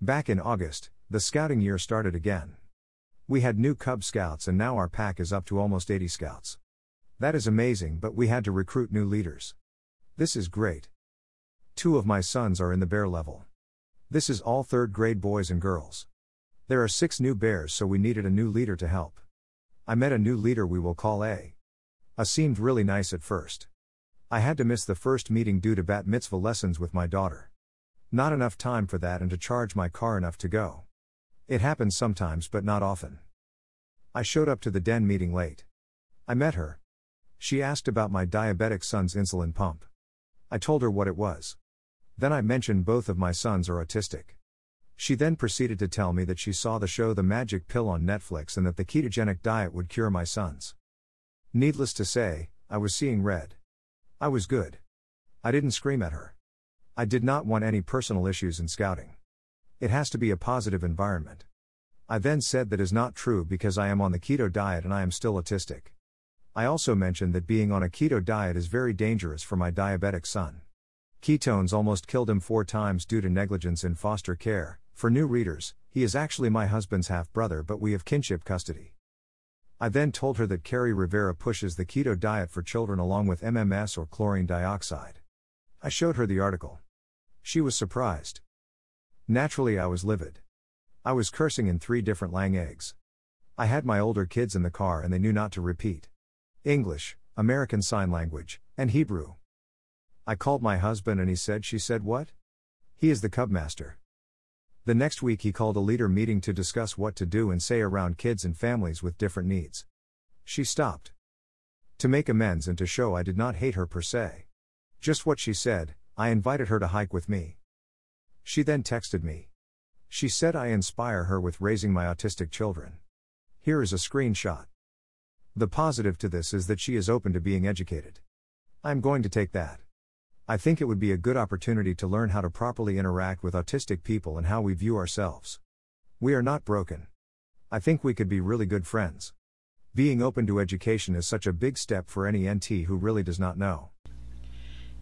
Back in August, the scouting year started again. We had new Cub Scouts and now our pack is up to almost 80 scouts. That is amazing, but we had to recruit new leaders. This is great. Two of my sons are in the bear level. This is all third grade boys and girls. There are six new bears, so we needed a new leader to help. I met a new leader we will call A. A seemed really nice at first. I had to miss the first meeting due to bat mitzvah lessons with my daughter. Not enough time for that and to charge my car enough to go. It happens sometimes, but not often. I showed up to the den meeting late. I met her. She asked about my diabetic son's insulin pump. I told her what it was. Then I mentioned both of my sons are autistic. She then proceeded to tell me that she saw the show The Magic Pill on Netflix and that the ketogenic diet would cure my sons. Needless to say, I was seeing red. I was good. I didn't scream at her. I did not want any personal issues in scouting. It has to be a positive environment. I then said that is not true because I am on the keto diet and I am still autistic. I also mentioned that being on a keto diet is very dangerous for my diabetic son. Ketones almost killed him four times due to negligence in foster care. For new readers, he is actually my husband's half brother, but we have kinship custody. I then told her that Kerri Rivera pushes the keto diet for children along with MMS or chlorine dioxide. I showed her the article. She was surprised. Naturally, I was livid. I was cursing in three different lang eggs. I had my older kids in the car and they knew not to repeat English, American Sign Language, and Hebrew. I called my husband and he said, She said what? He is the cub master. The next week, he called a leader meeting to discuss what to do and say around kids and families with different needs. She stopped. To make amends and to show I did not hate her per se. Just what she said, I invited her to hike with me. She then texted me. She said I inspire her with raising my autistic children. Here is a screenshot. The positive to this is that she is open to being educated. I'm going to take that. I think it would be a good opportunity to learn how to properly interact with autistic people and how we view ourselves. We are not broken. I think we could be really good friends. Being open to education is such a big step for any NT who really does not know.